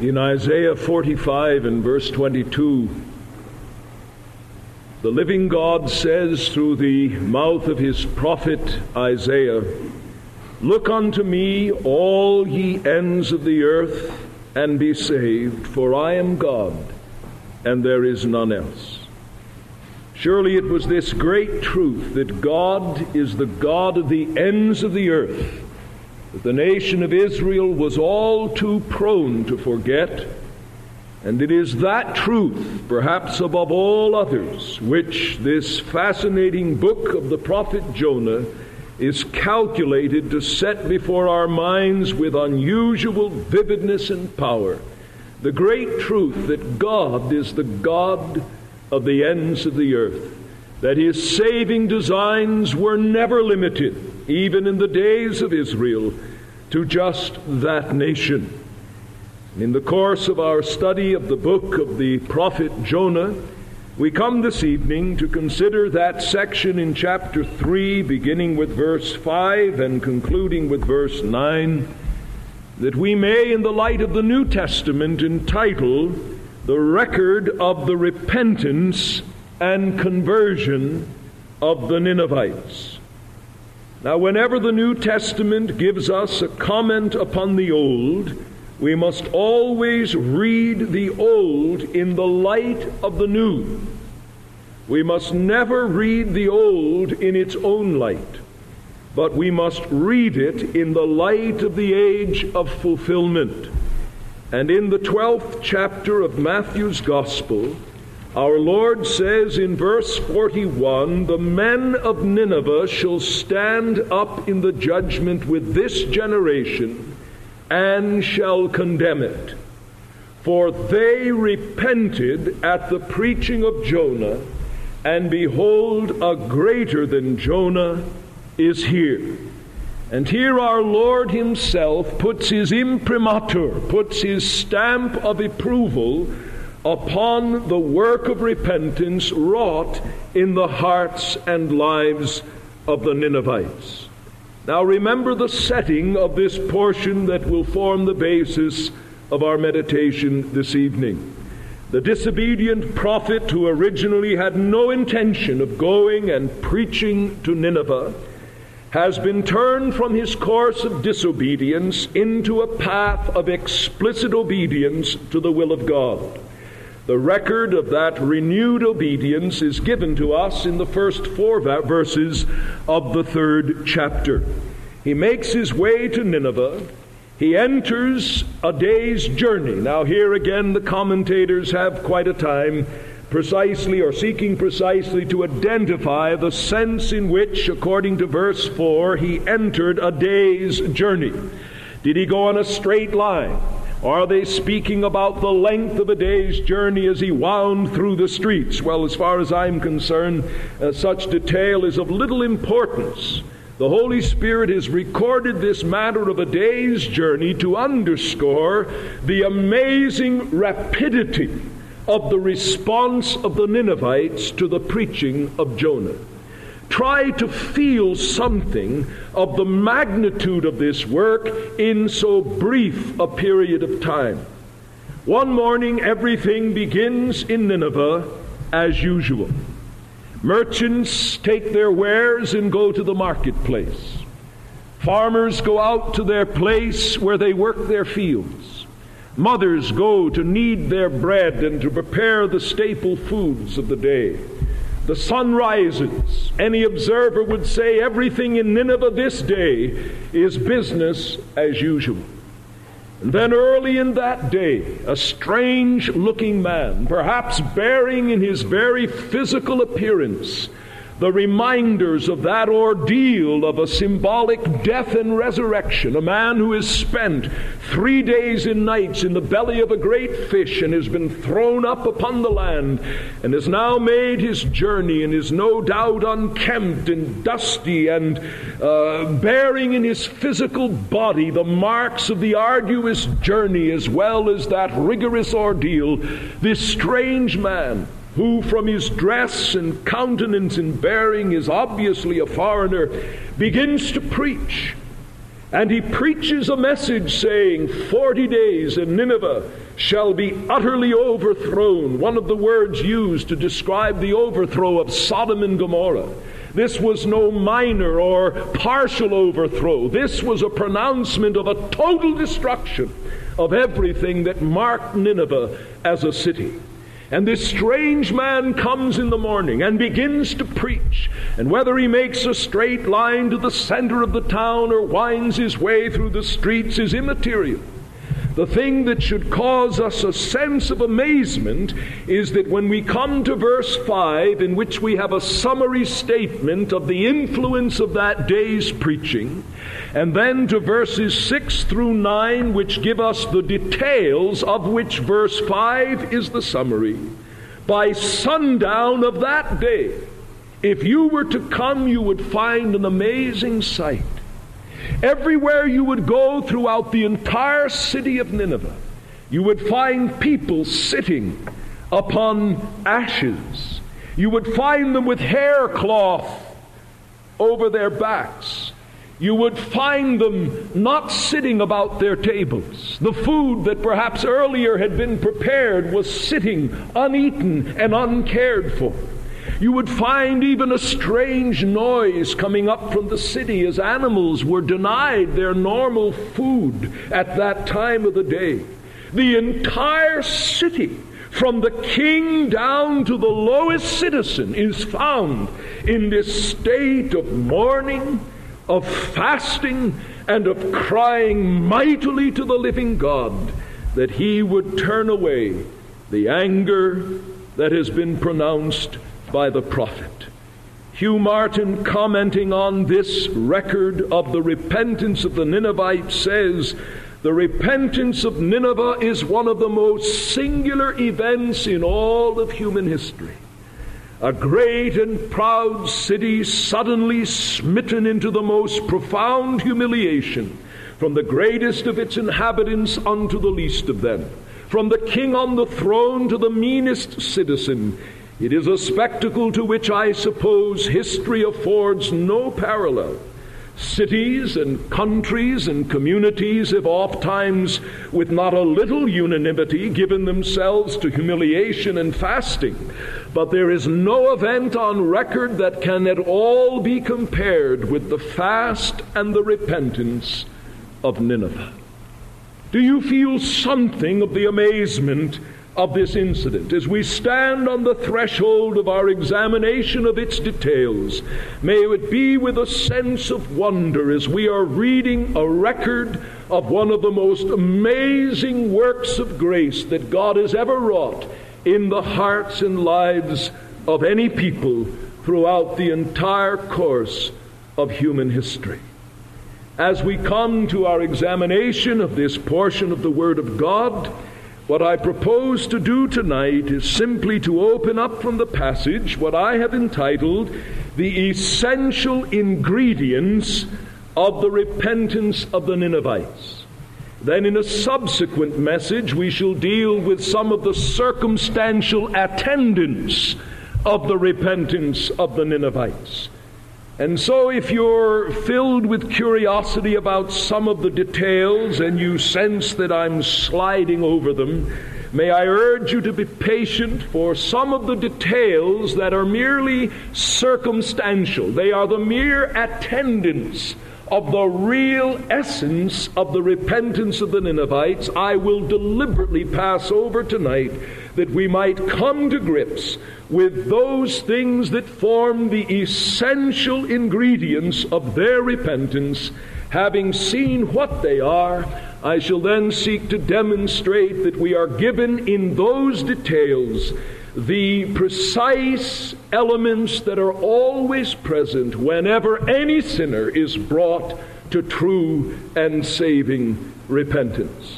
In Isaiah 45 and verse 22, the living God says through the mouth of his prophet Isaiah, Look unto me, all ye ends of the earth, and be saved, for I am God, and there is none else. Surely it was this great truth that God is the God of the ends of the earth that the nation of Israel was all too prone to forget. And it is that truth, perhaps above all others, which this fascinating book of the prophet Jonah is calculated to set before our minds with unusual vividness and power. The great truth that God is the God of the ends of the earth, that his saving designs were never limited, even in the days of Israel, to just that nation. In the course of our study of the book of the prophet Jonah, we come this evening to consider that section in chapter 3, beginning with verse 5 and concluding with verse 9, that we may, in the light of the New Testament, entitle the record of the repentance and conversion of the Ninevites. Now, whenever the New Testament gives us a comment upon the Old, we must always read the Old in the light of the New. We must never read the Old in its own light, but we must read it in the light of the age of fulfillment. And in the 12th chapter of Matthew's Gospel, our Lord says in verse 41 The men of Nineveh shall stand up in the judgment with this generation and shall condemn it. For they repented at the preaching of Jonah, and behold, a greater than Jonah is here. And here our Lord Himself puts His imprimatur, puts His stamp of approval upon the work of repentance wrought in the hearts and lives of the Ninevites. Now remember the setting of this portion that will form the basis of our meditation this evening. The disobedient prophet who originally had no intention of going and preaching to Nineveh has been turned from his course of disobedience into a path of explicit obedience to the will of God. The record of that renewed obedience is given to us in the first four verses of the third chapter. He makes his way to Nineveh. He enters a day's journey. Now, here again, the commentators have quite a time precisely or seeking precisely to identify the sense in which, according to verse 4, he entered a day's journey. Did he go on a straight line? Are they speaking about the length of a day's journey as he wound through the streets? Well, as far as I'm concerned, uh, such detail is of little importance. The Holy Spirit has recorded this matter of a day's journey to underscore the amazing rapidity of the response of the Ninevites to the preaching of Jonah try to feel something of the magnitude of this work in so brief a period of time. One morning, everything begins in Nineveh as usual. Merchants take their wares and go to the marketplace. Farmers go out to their place where they work their fields. Mothers go to knead their bread and to prepare the staple foods of the day. The sun rises. Any observer would say everything in Nineveh this day is business as usual. And then early in that day, a strange looking man, perhaps bearing in his very physical appearance the reminders of that ordeal of a symbolic death and resurrection. A man who has spent three days and nights in the belly of a great fish and has been thrown up upon the land and has now made his journey and is no doubt unkempt and dusty and uh, bearing in his physical body the marks of the arduous journey as well as that rigorous ordeal. This strange man who from his dress and countenance and bearing is obviously a foreigner, begins to preach. And he preaches a message saying, Forty days and Nineveh shall be utterly overthrown. One of the words used to describe the overthrow of Sodom and Gomorrah. This was no minor or partial overthrow. This was a pronouncement of a total destruction of everything that marked Nineveh as a city. And this strange man comes in the morning and begins to preach. And whether he makes a straight line to the center of the town or winds his way through the streets is immaterial. The thing that should cause us a sense of amazement is that when we come to verse 5, in which we have a summary statement of the influence of that day's preaching, and then to verses 6 through 9, which give us the details of which verse 5 is the summary, by sundown of that day, if you were to come, you would find an amazing sight. Everywhere you would go throughout the entire city of Nineveh, you would find people sitting upon ashes. You would find them with haircloth over their backs. You would find them not sitting about their tables. The food that perhaps earlier had been prepared was sitting uneaten and uncared for. You would find even a strange noise coming up from the city as animals were denied their normal food at that time of the day. The entire city, from the king down to the lowest citizen, is found in this state of mourning, of fasting, and of crying mightily to the living God that he would turn away the anger that has been pronounced by the prophet. Hugh Martin, commenting on this record of the repentance of the Ninevites, says, The repentance of Nineveh is one of the most singular events in all of human history. A great and proud city suddenly smitten into the most profound humiliation, from the greatest of its inhabitants unto the least of them, from the king on the throne to the meanest citizen, it is a spectacle to which I suppose history affords no parallel. Cities and countries and communities have oft times, with not a little unanimity, given themselves to humiliation and fasting. But there is no event on record that can at all be compared with the fast and the repentance of Nineveh. Do you feel something of the amazement of this incident, as we stand on the threshold of our examination of its details, may it be with a sense of wonder as we are reading a record of one of the most amazing works of grace that God has ever wrought in the hearts and lives of any people throughout the entire course of human history. As we come to our examination of this portion of the Word of God, what I propose to do tonight is simply to open up from the passage what I have entitled the essential ingredients of the repentance of the Ninevites. Then, in a subsequent message, we shall deal with some of the circumstantial attendants of the repentance of the Ninevites. And so, if you're filled with curiosity about some of the details and you sense that I'm sliding over them, may I urge you to be patient for some of the details that are merely circumstantial. They are the mere attendants of the real essence of the repentance of the Ninevites. I will deliberately pass over tonight that we might come to grips with those things that form the essential ingredients of their repentance. Having seen what they are, I shall then seek to demonstrate that we are given in those details the precise elements that are always present whenever any sinner is brought to true and saving repentance.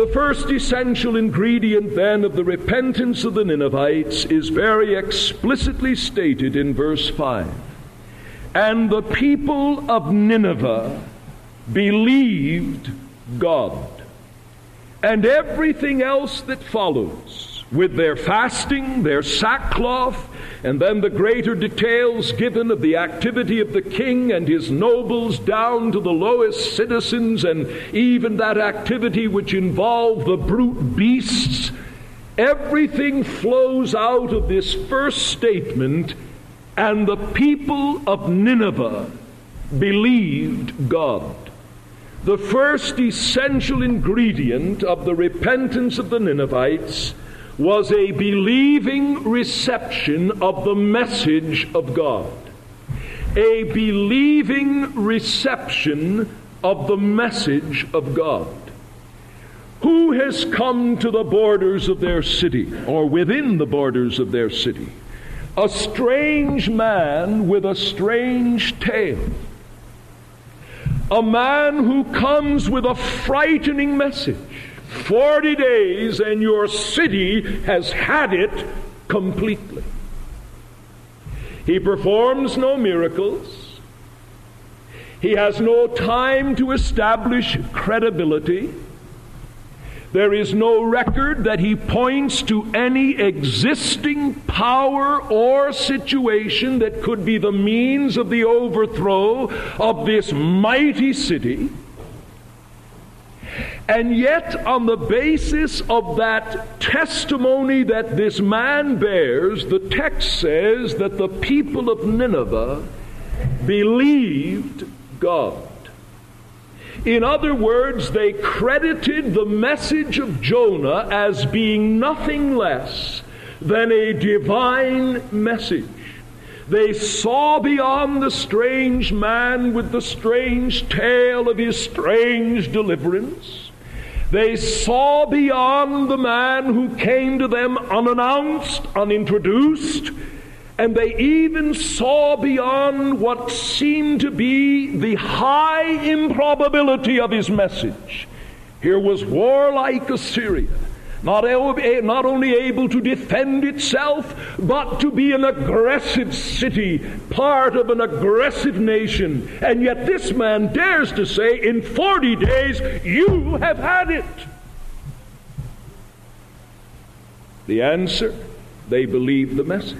The first essential ingredient, then, of the repentance of the Ninevites is very explicitly stated in verse 5. And the people of Nineveh believed God. And everything else that follows with their fasting, their sackcloth, and then the greater details given of the activity of the king and his nobles down to the lowest citizens, and even that activity which involved the brute beasts. Everything flows out of this first statement, and the people of Nineveh believed God. The first essential ingredient of the repentance of the Ninevites was a believing reception of the message of God. A believing reception of the message of God. Who has come to the borders of their city, or within the borders of their city? A strange man with a strange tale. A man who comes with a frightening message. Forty days and your city has had it completely. He performs no miracles. He has no time to establish credibility. There is no record that he points to any existing power or situation that could be the means of the overthrow of this mighty city. And yet, on the basis of that testimony that this man bears, the text says that the people of Nineveh believed God. In other words, they credited the message of Jonah as being nothing less than a divine message. They saw beyond the strange man with the strange tale of his strange deliverance. They saw beyond the man who came to them unannounced, unintroduced, and they even saw beyond what seemed to be the high improbability of his message. Here was warlike Assyria not, eh, not only able to defend itself, but to be an aggressive city, part of an aggressive nation. And yet this man dares to say, in 40 days, you have had it. The answer, they believed the message.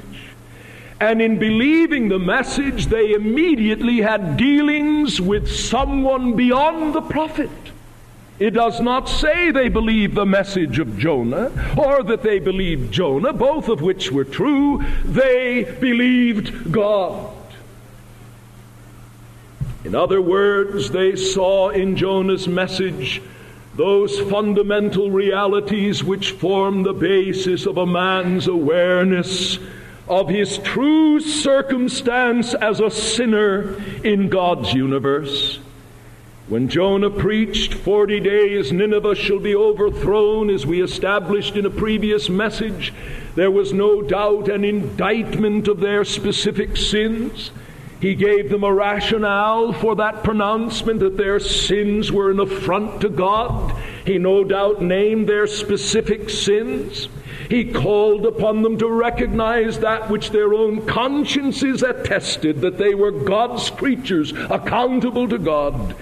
And in believing the message, they immediately had dealings with someone beyond the prophet. It does not say they believed the message of Jonah or that they believed Jonah, both of which were true. They believed God. In other words, they saw in Jonah's message those fundamental realities which form the basis of a man's awareness of his true circumstance as a sinner in God's universe. When Jonah preached, 40 days Nineveh shall be overthrown, as we established in a previous message, there was no doubt an indictment of their specific sins. He gave them a rationale for that pronouncement that their sins were an affront to God. He no doubt named their specific sins. He called upon them to recognize that which their own consciences attested that they were God's creatures, accountable to God.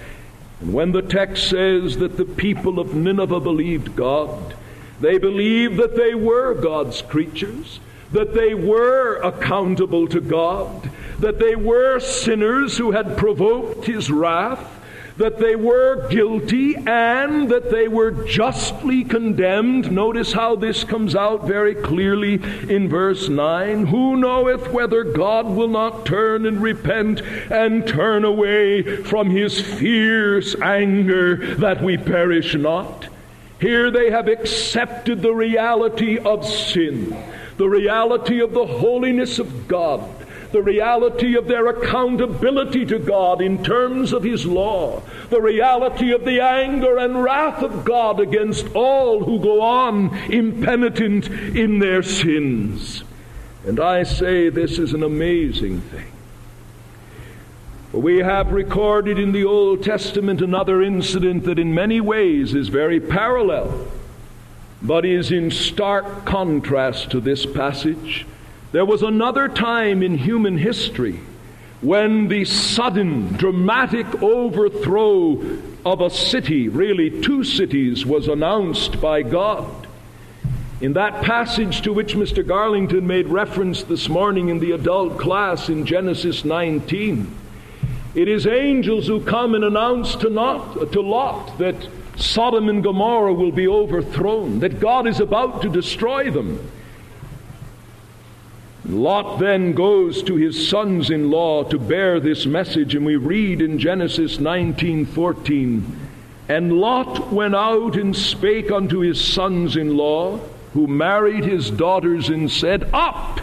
And when the text says that the people of Nineveh believed God, they believed that they were God's creatures, that they were accountable to God, that they were sinners who had provoked his wrath, that they were guilty and that they were justly condemned. Notice how this comes out very clearly in verse 9. Who knoweth whether God will not turn and repent and turn away from his fierce anger that we perish not? Here they have accepted the reality of sin, the reality of the holiness of God the reality of their accountability to God in terms of His law, the reality of the anger and wrath of God against all who go on impenitent in their sins. And I say this is an amazing thing. We have recorded in the Old Testament another incident that in many ways is very parallel, but is in stark contrast to this passage. There was another time in human history when the sudden, dramatic overthrow of a city, really two cities, was announced by God. In that passage to which Mr. Garlington made reference this morning in the adult class in Genesis 19, it is angels who come and announce to, not, to Lot that Sodom and Gomorrah will be overthrown, that God is about to destroy them. Lot then goes to his sons in law to bear this message, and we read in Genesis 19:14, And Lot went out and spake unto his sons in law, who married his daughters, and said, Up,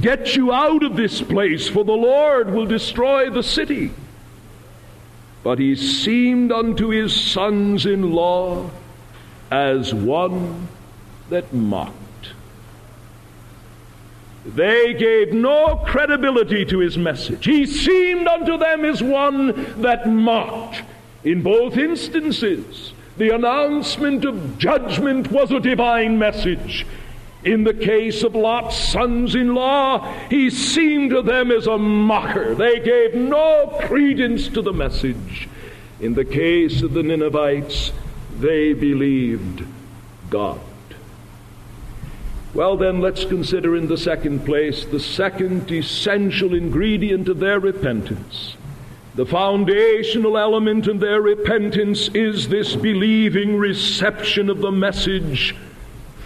get you out of this place, for the Lord will destroy the city. But he seemed unto his sons in law as one that mocked. They gave no credibility to his message. He seemed unto them as one that mocked. In both instances, the announcement of judgment was a divine message. In the case of Lot's sons in law, he seemed to them as a mocker. They gave no credence to the message. In the case of the Ninevites, they believed God. Well, then, let's consider in the second place the second essential ingredient of their repentance. The foundational element in their repentance is this believing reception of the message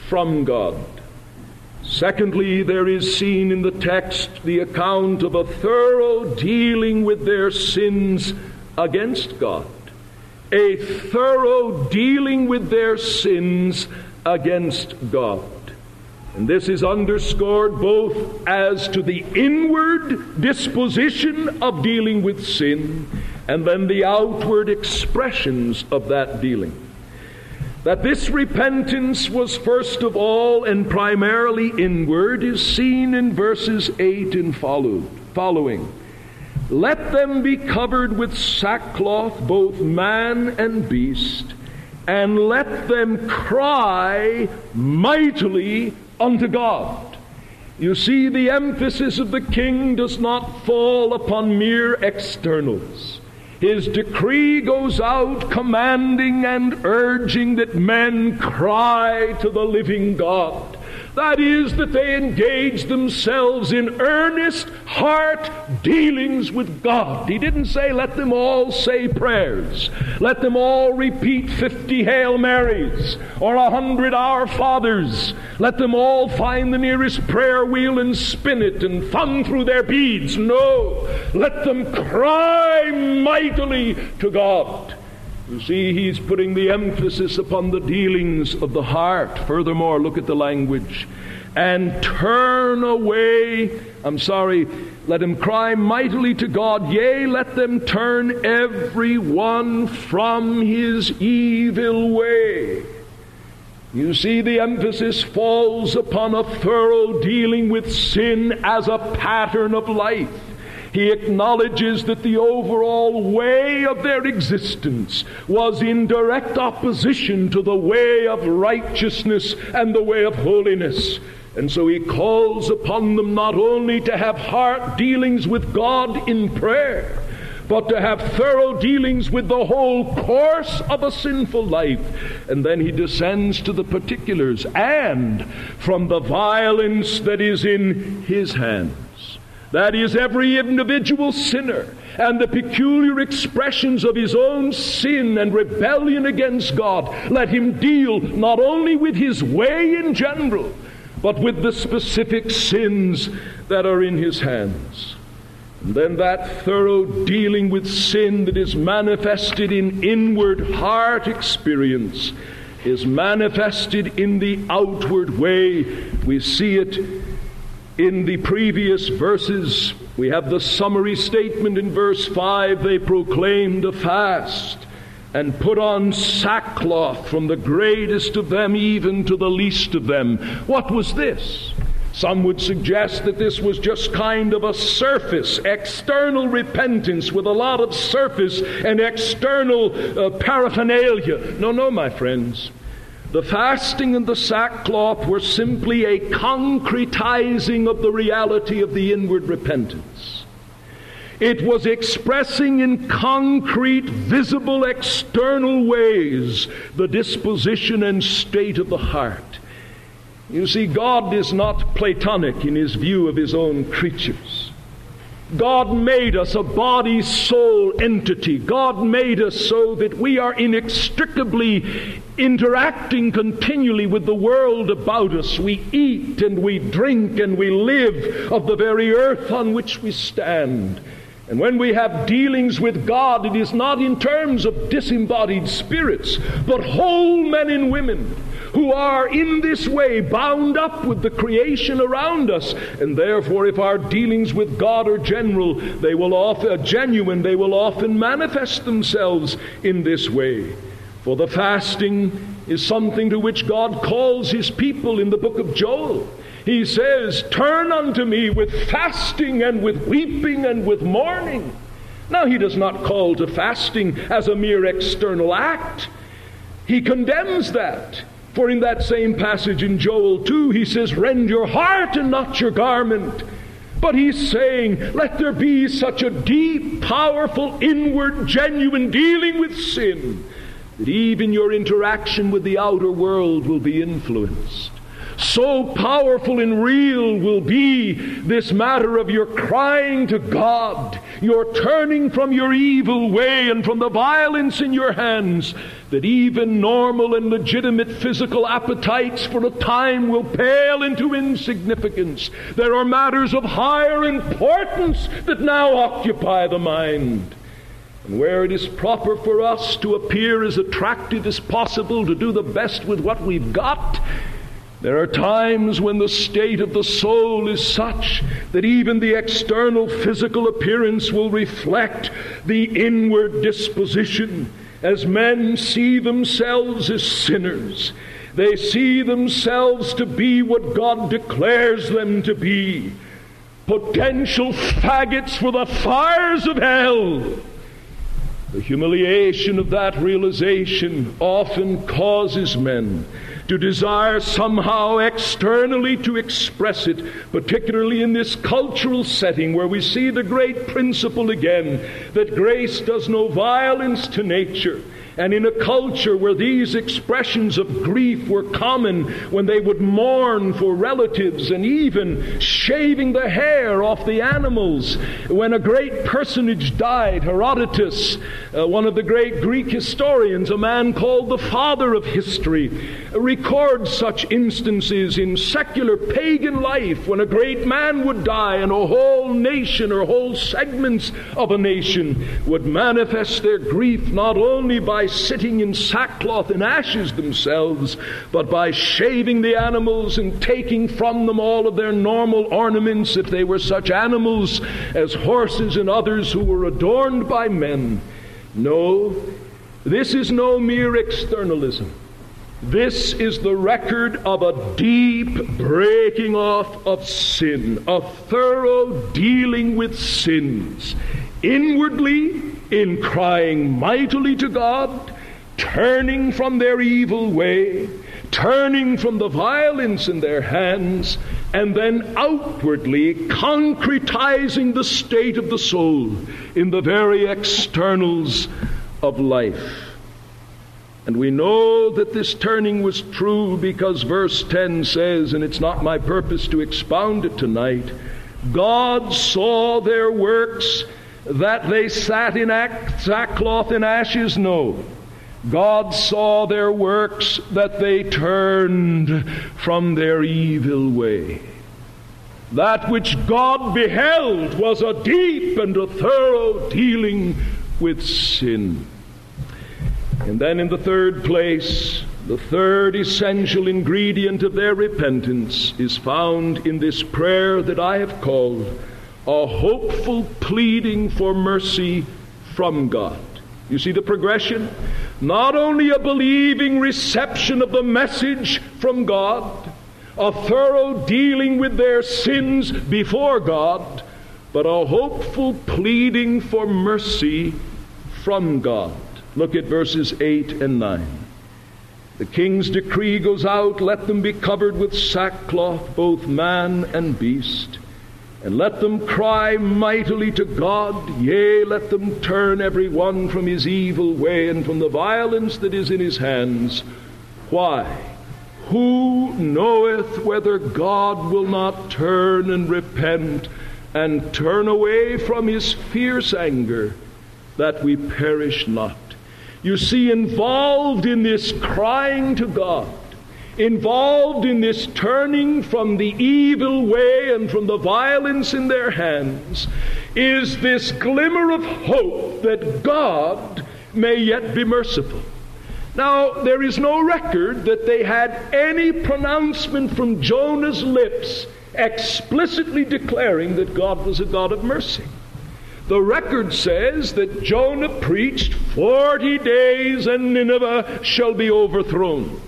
from God. Secondly, there is seen in the text the account of a thorough dealing with their sins against God. A thorough dealing with their sins against God. And this is underscored both as to the inward disposition of dealing with sin and then the outward expressions of that dealing. That this repentance was first of all and primarily inward is seen in verses 8 and followed, following. Let them be covered with sackcloth, both man and beast, and let them cry mightily unto God. You see, the emphasis of the king does not fall upon mere externals. His decree goes out commanding and urging that men cry to the living God. That is, that they engage themselves in earnest heart dealings with God. He didn't say, let them all say prayers, let them all repeat 50 Hail Marys or a hundred Our Fathers, let them all find the nearest prayer wheel and spin it and thumb through their beads. No, let them cry mightily to God. You see, he's putting the emphasis upon the dealings of the heart. Furthermore, look at the language. And turn away, I'm sorry, let him cry mightily to God, yea, let them turn every one from his evil way. You see, the emphasis falls upon a thorough dealing with sin as a pattern of life. He acknowledges that the overall way of their existence was in direct opposition to the way of righteousness and the way of holiness. And so he calls upon them not only to have heart dealings with God in prayer, but to have thorough dealings with the whole course of a sinful life. And then he descends to the particulars and from the violence that is in his hand. That is, every individual sinner and the peculiar expressions of his own sin and rebellion against God. Let him deal not only with his way in general, but with the specific sins that are in his hands. And then that thorough dealing with sin that is manifested in inward heart experience is manifested in the outward way. We see it in the previous verses. We have the summary statement in verse 5 they proclaimed a fast and put on sackcloth from the greatest of them even to the least of them. What was this? Some would suggest that this was just kind of a surface, external repentance with a lot of surface and external uh, paraphernalia. No, no, my friends. The fasting and the sackcloth were simply a concretizing of the reality of the inward repentance. It was expressing in concrete, visible, external ways the disposition and state of the heart. You see, God is not Platonic in his view of his own creatures. God made us a body soul entity. God made us so that we are inextricably interacting continually with the world about us. We eat and we drink and we live of the very earth on which we stand. And when we have dealings with God, it is not in terms of disembodied spirits, but whole men and women who are in this way bound up with the creation around us. And therefore, if our dealings with God are general, they will often, uh, genuine, they will often manifest themselves in this way. For the fasting is something to which God calls his people in the book of Joel. He says, Turn unto me with fasting and with weeping and with mourning. Now, he does not call to fasting as a mere external act. He condemns that. For in that same passage in Joel 2, he says, Rend your heart and not your garment. But he's saying, let there be such a deep, powerful, inward, genuine dealing with sin that even your interaction with the outer world will be influenced. So powerful and real will be this matter of your crying to God, your turning from your evil way and from the violence in your hands, that even normal and legitimate physical appetites for a time will pale into insignificance. There are matters of higher importance that now occupy the mind. And where it is proper for us to appear as attractive as possible, to do the best with what we've got, there are times when the state of the soul is such that even the external physical appearance will reflect the inward disposition. As men see themselves as sinners, they see themselves to be what God declares them to be potential faggots for the fires of hell. The humiliation of that realization often causes men to desire somehow externally to express it, particularly in this cultural setting where we see the great principle again that grace does no violence to nature and in a culture where these expressions of grief were common, when they would mourn for relatives and even shaving the hair off the animals, when a great personage died, Herodotus, uh, one of the great Greek historians, a man called the father of history, records such instances in secular pagan life when a great man would die and a whole nation or whole segments of a nation would manifest their grief not only by sitting in sackcloth and ashes themselves, but by shaving the animals and taking from them all of their normal ornaments, if they were such animals as horses and others who were adorned by men. No, this is no mere externalism. This is the record of a deep breaking off of sin, a thorough dealing with sins, inwardly in crying mightily to God, turning from their evil way, turning from the violence in their hands, and then outwardly concretizing the state of the soul in the very externals of life. And we know that this turning was true because verse 10 says, and it's not my purpose to expound it tonight, God saw their works that they sat in sackcloth and ashes? No. God saw their works that they turned from their evil way. That which God beheld was a deep and a thorough dealing with sin. And then in the third place, the third essential ingredient of their repentance is found in this prayer that I have called a hopeful pleading for mercy from God. You see the progression? Not only a believing reception of the message from God, a thorough dealing with their sins before God, but a hopeful pleading for mercy from God. Look at verses 8 and 9. The king's decree goes out, let them be covered with sackcloth, both man and beast. And let them cry mightily to God, yea, let them turn every one from his evil way and from the violence that is in his hands. Why? Who knoweth whether God will not turn and repent and turn away from his fierce anger that we perish not? You see, involved in this crying to God, involved in this turning from the evil way and from the violence in their hands, is this glimmer of hope that God may yet be merciful. Now, there is no record that they had any pronouncement from Jonah's lips explicitly declaring that God was a God of mercy. The record says that Jonah preached 40 days and Nineveh shall be overthrown.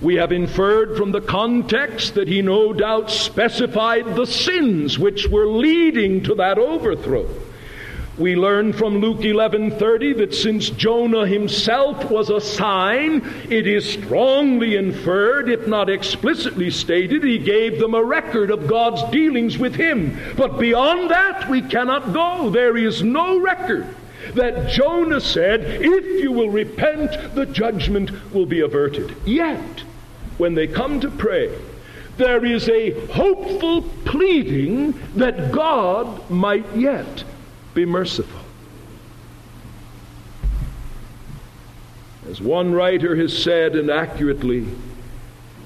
We have inferred from the context that he no doubt specified the sins which were leading to that overthrow. We learn from Luke 11:30 that since Jonah himself was a sign, it is strongly inferred, if not explicitly stated, he gave them a record of God's dealings with him. But beyond that, we cannot go. There is no record that Jonah said, if you will repent, the judgment will be averted. Yet, when they come to pray, there is a hopeful pleading that God might yet be merciful. As one writer has said, and accurately,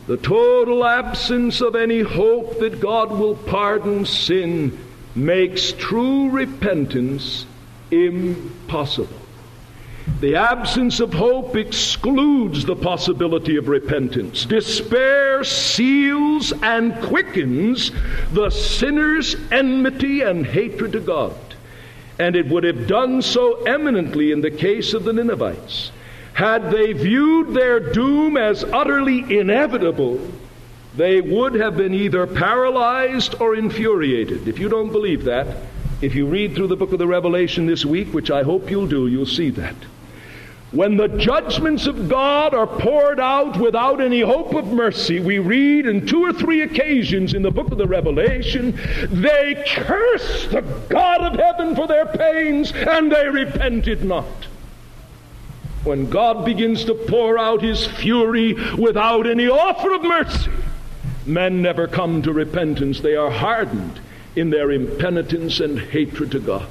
the total absence of any hope that God will pardon sin makes true repentance impossible. The absence of hope excludes the possibility of repentance. Despair seals and quickens the sinner's enmity and hatred to God and it would have done so eminently in the case of the Ninevites. Had they viewed their doom as utterly inevitable, they would have been either paralyzed or infuriated. If you don't believe that, if you read through the book of the Revelation this week, which I hope you'll do, you'll see that. When the judgments of God are poured out without any hope of mercy, we read in two or three occasions in the book of the Revelation, they curse the God of heaven for their pains and they repented not. When God begins to pour out his fury without any offer of mercy, men never come to repentance. They are hardened in their impenitence and hatred to God.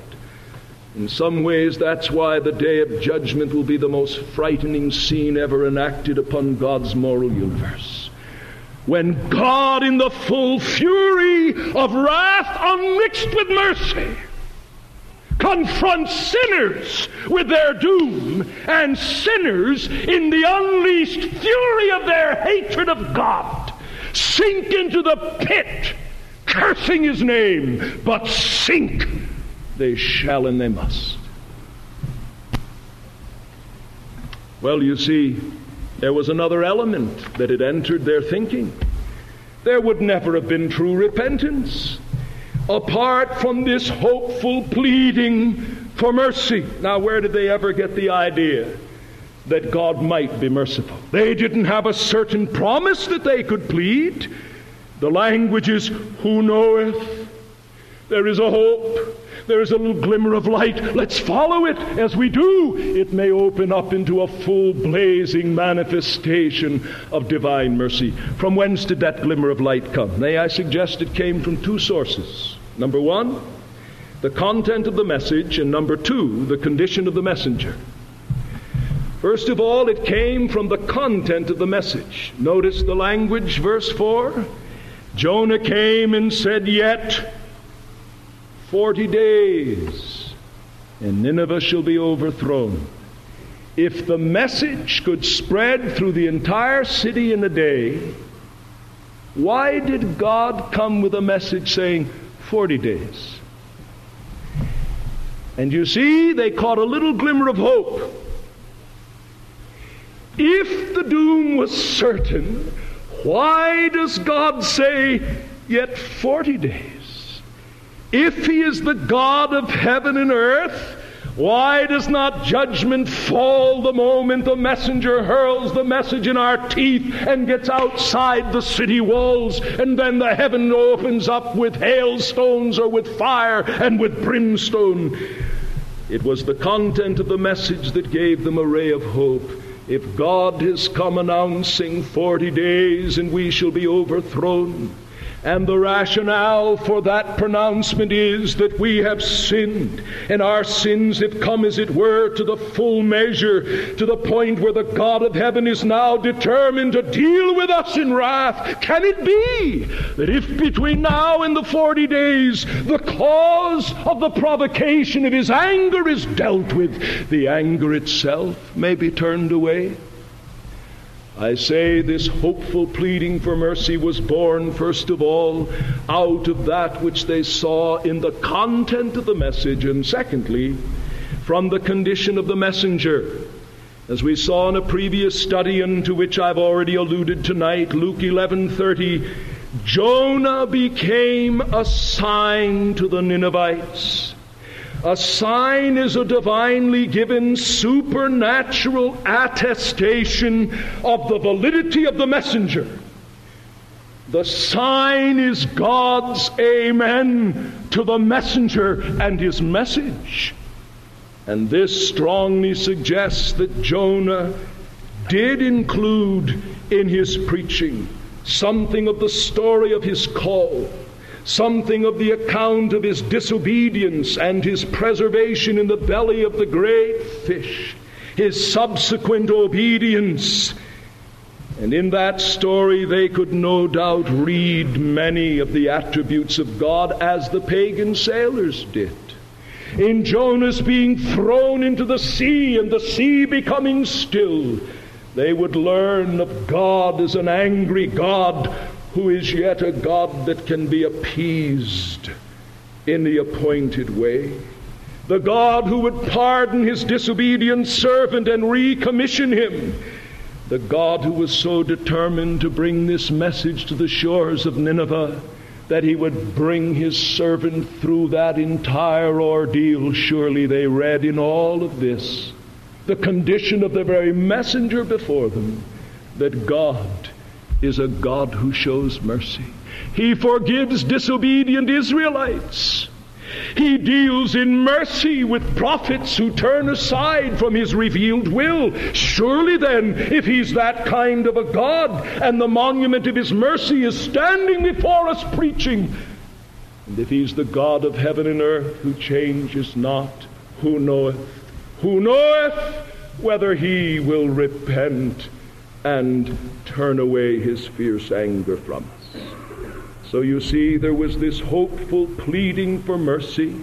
In some ways, that's why the day of judgment will be the most frightening scene ever enacted upon God's moral universe. When God, in the full fury of wrath unmixed with mercy, confronts sinners with their doom, and sinners, in the unleashed fury of their hatred of God, sink into the pit, cursing his name, but sink they shall and they must. Well, you see, there was another element that had entered their thinking. There would never have been true repentance apart from this hopeful pleading for mercy. Now, where did they ever get the idea that God might be merciful? They didn't have a certain promise that they could plead. The language is, Who knoweth? There is a hope there is a little glimmer of light. Let's follow it. As we do, it may open up into a full blazing manifestation of divine mercy. From whence did that glimmer of light come? May I suggest it came from two sources. Number one, the content of the message, and number two, the condition of the messenger. First of all, it came from the content of the message. Notice the language, verse 4. Jonah came and said, Yet 40 days, and Nineveh shall be overthrown. If the message could spread through the entire city in a day, why did God come with a message saying 40 days? And you see, they caught a little glimmer of hope. If the doom was certain, why does God say, yet 40 days? If he is the God of heaven and earth, why does not judgment fall the moment the messenger hurls the message in our teeth and gets outside the city walls, and then the heaven opens up with hailstones or with fire and with brimstone? It was the content of the message that gave them a ray of hope. If God has come announcing 40 days and we shall be overthrown, and the rationale for that pronouncement is that we have sinned, and our sins have come, as it were, to the full measure, to the point where the God of heaven is now determined to deal with us in wrath. Can it be that if between now and the forty days the cause of the provocation of his anger is dealt with, the anger itself may be turned away? I say this hopeful pleading for mercy was born, first of all, out of that which they saw in the content of the message, and secondly, from the condition of the messenger. As we saw in a previous study, and to which I've already alluded tonight, Luke 11:30, Jonah became a sign to the Ninevites. A sign is a divinely given supernatural attestation of the validity of the messenger. The sign is God's amen to the messenger and his message. And this strongly suggests that Jonah did include in his preaching something of the story of his call something of the account of his disobedience and his preservation in the belly of the great fish, his subsequent obedience. And in that story, they could no doubt read many of the attributes of God as the pagan sailors did. In Jonah's being thrown into the sea and the sea becoming still, they would learn of God as an angry God who is yet a God that can be appeased in the appointed way. The God who would pardon his disobedient servant and recommission him. The God who was so determined to bring this message to the shores of Nineveh that he would bring his servant through that entire ordeal. Surely they read in all of this the condition of the very messenger before them that God is a God who shows mercy. He forgives disobedient Israelites. He deals in mercy with prophets who turn aside from his revealed will. Surely then, if he's that kind of a God, and the monument of his mercy is standing before us preaching, and if he's the God of heaven and earth who changes not, who knoweth, who knoweth whether he will repent and turn away his fierce anger from us. So you see, there was this hopeful pleading for mercy,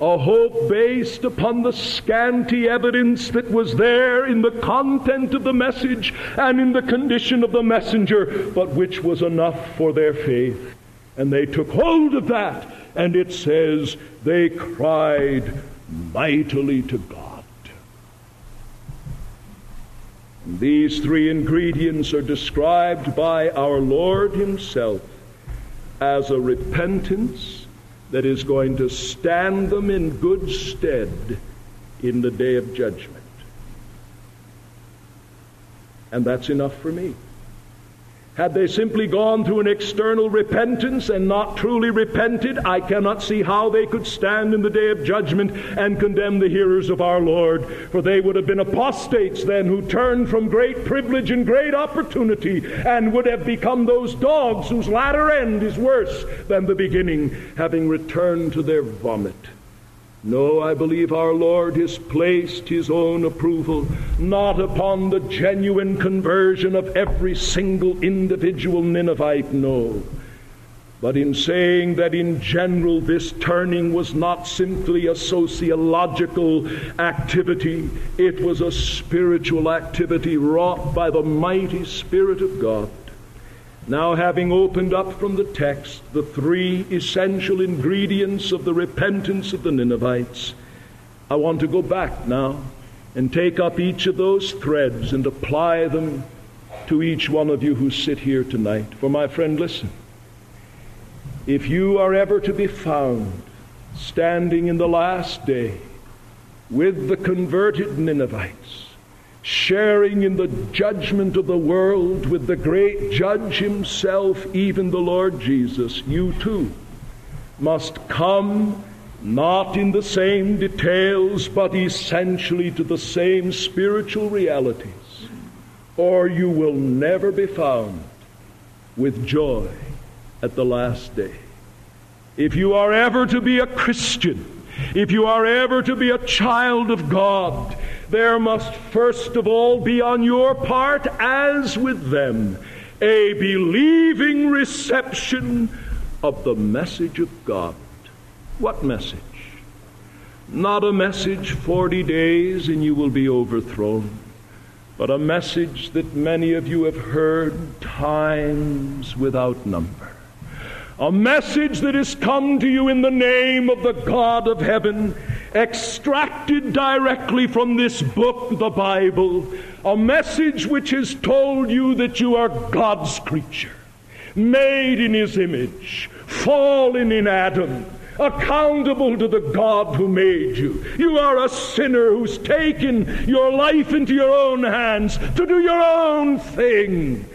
a hope based upon the scanty evidence that was there in the content of the message and in the condition of the messenger, but which was enough for their faith. And they took hold of that, and it says they cried mightily to God. These three ingredients are described by our Lord Himself as a repentance that is going to stand them in good stead in the day of judgment. And that's enough for me. Had they simply gone through an external repentance and not truly repented, I cannot see how they could stand in the day of judgment and condemn the hearers of our Lord. For they would have been apostates then who turned from great privilege and great opportunity and would have become those dogs whose latter end is worse than the beginning, having returned to their vomit. No, I believe our Lord has placed His own approval not upon the genuine conversion of every single individual Ninevite, no, but in saying that in general this turning was not simply a sociological activity, it was a spiritual activity wrought by the mighty Spirit of God. Now, having opened up from the text the three essential ingredients of the repentance of the Ninevites, I want to go back now and take up each of those threads and apply them to each one of you who sit here tonight. For my friend, listen. If you are ever to be found standing in the last day with the converted Ninevites, sharing in the judgment of the world with the great judge himself, even the Lord Jesus, you too must come not in the same details, but essentially to the same spiritual realities. or you will never be found with joy at the last day. If you are ever to be a Christian, if you are ever to be a child of God, there must first of all be on your part, as with them, a believing reception of the message of God. What message? Not a message 40 days and you will be overthrown, but a message that many of you have heard times without number. A message that has come to you in the name of the God of heaven, extracted directly from this book, the Bible. A message which has told you that you are God's creature, made in His image, fallen in Adam accountable to the God who made you. You are a sinner who's taken your life into your own hands to do your own thing.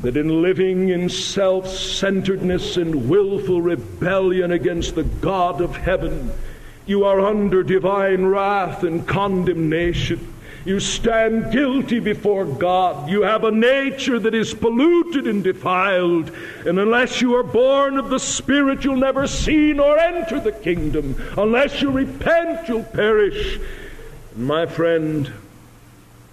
That in living in self centeredness and willful rebellion against the God of heaven, you are under divine wrath and condemnation. You stand guilty before God. You have a nature that is polluted and defiled. And unless you are born of the Spirit, you'll never see nor enter the kingdom. Unless you repent, you'll perish. And My friend,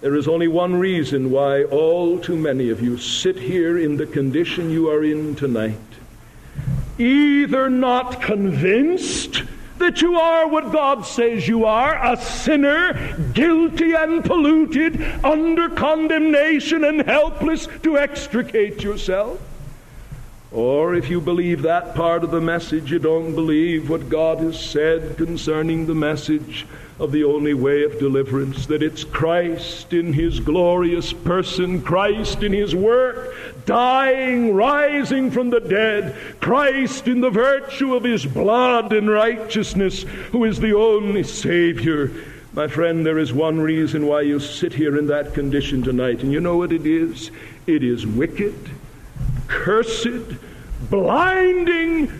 there is only one reason why all too many of you sit here in the condition you are in tonight. Either not convinced that you are what God says you are a sinner, guilty and polluted, under condemnation and helpless to extricate yourself. Or if you believe that part of the message, you don't believe what God has said concerning the message of the only way of deliverance that it's Christ in His glorious person, Christ in His work, dying, rising from the dead, Christ in the virtue of His blood and righteousness, who is the only Savior. My friend, there is one reason why you sit here in that condition tonight, and you know what it is? It is wicked, cursed, blinding,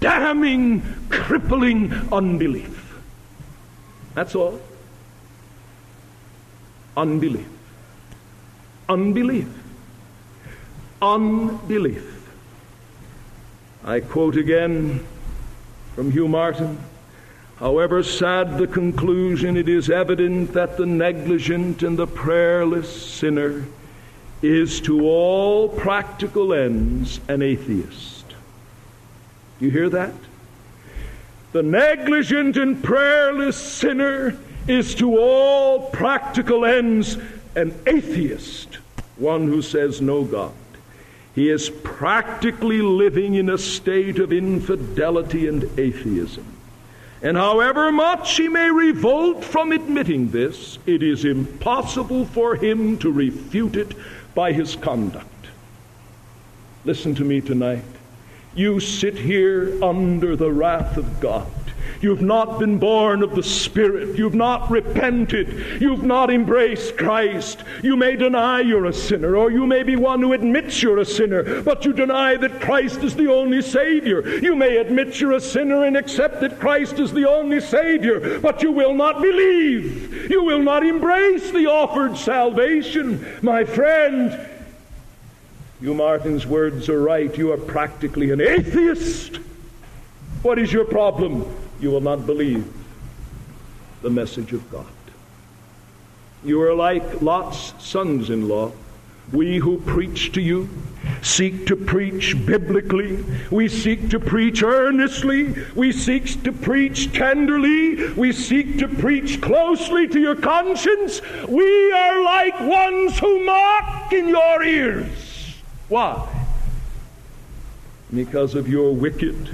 damning, crippling unbelief. That's all. Unbelief. Unbelief. Unbelief. I quote again from Hugh Martin. However sad the conclusion, it is evident that the negligent and the prayerless sinner is to all practical ends an atheist. Do you hear that? The negligent and prayerless sinner is to all practical ends an atheist, one who says no God. He is practically living in a state of infidelity and atheism. And however much he may revolt from admitting this, it is impossible for him to refute it by his conduct. Listen to me tonight. You sit here under the wrath of God. You've not been born of the Spirit. You've not repented. You've not embraced Christ. You may deny you're a sinner, or you may be one who admits you're a sinner, but you deny that Christ is the only Savior. You may admit you're a sinner and accept that Christ is the only Savior, but you will not believe. You will not embrace the offered salvation. My friend, you Martin's words are right. You are practically an atheist. What is your problem? You will not believe the message of God. You are like Lot's sons in law. We who preach to you seek to preach biblically. We seek to preach earnestly. We seek to preach tenderly. We seek to preach closely to your conscience. We are like ones who mock in your ears. Why? Because of your wicked,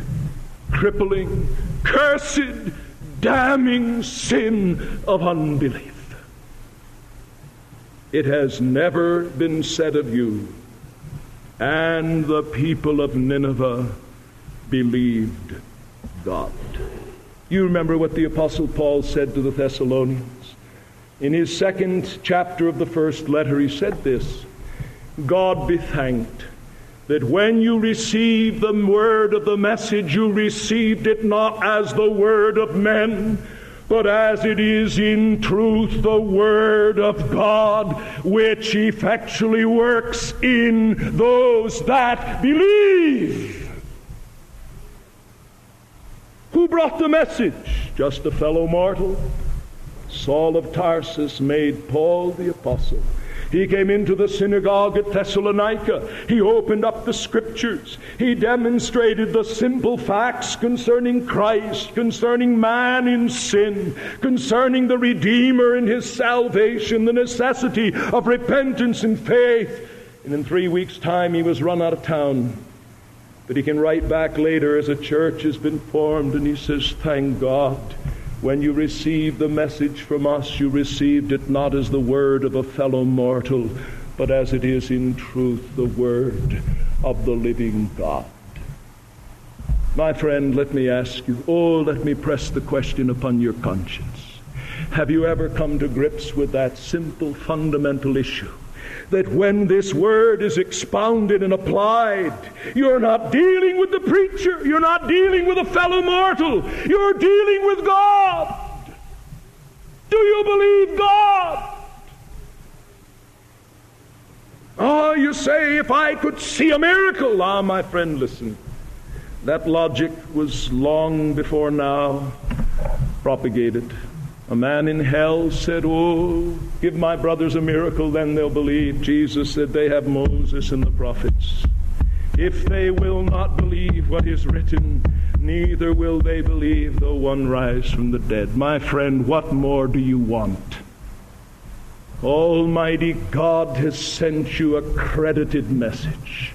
crippling, cursed, damning sin of unbelief. It has never been said of you, and the people of Nineveh believed God. You remember what the Apostle Paul said to the Thessalonians? In his second chapter of the first letter, he said this God be thanked that when you received the word of the message, you received it not as the word of men, but as it is in truth the Word of God, which effectually works in those that believe. Who brought the message? Just a fellow mortal. Saul of Tarsus made Paul the apostle. He came into the synagogue at Thessalonica. He opened up the scriptures. He demonstrated the simple facts concerning Christ, concerning man in sin, concerning the Redeemer and his salvation, the necessity of repentance and faith. And in three weeks' time, he was run out of town. But he can write back later as a church has been formed, and he says, Thank God when you received the message from us, you received it not as the word of a fellow mortal, but as it is in truth the word of the living God. My friend, let me ask you, oh, let me press the question upon your conscience. Have you ever come to grips with that simple fundamental issue? That when this word is expounded and applied, you're not dealing with the preacher, you're not dealing with a fellow mortal, you're dealing with God. Do you believe God? Oh, you say, if I could see a miracle. Ah, my friend, listen. That logic was long before now propagated. A man in hell said, Oh, give my brothers a miracle, then they'll believe. Jesus said, They have Moses and the prophets. If they will not believe what is written, neither will they believe though one rise from the dead. My friend, what more do you want? Almighty God has sent you a credited message.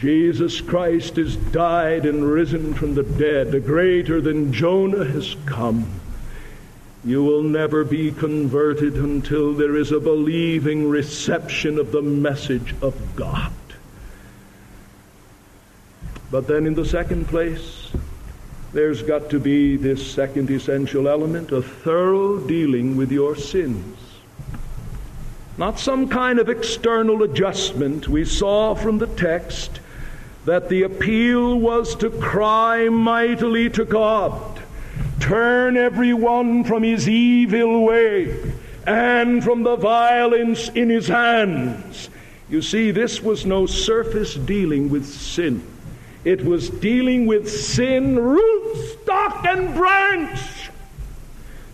Jesus Christ has died and risen from the dead. A greater than Jonah has come. You will never be converted until there is a believing reception of the message of God. But then, in the second place, there's got to be this second essential element a thorough dealing with your sins. Not some kind of external adjustment. We saw from the text that the appeal was to cry mightily to God. Turn everyone from his evil way and from the violence in his hands. You see, this was no surface dealing with sin. It was dealing with sin, root, stock, and branch.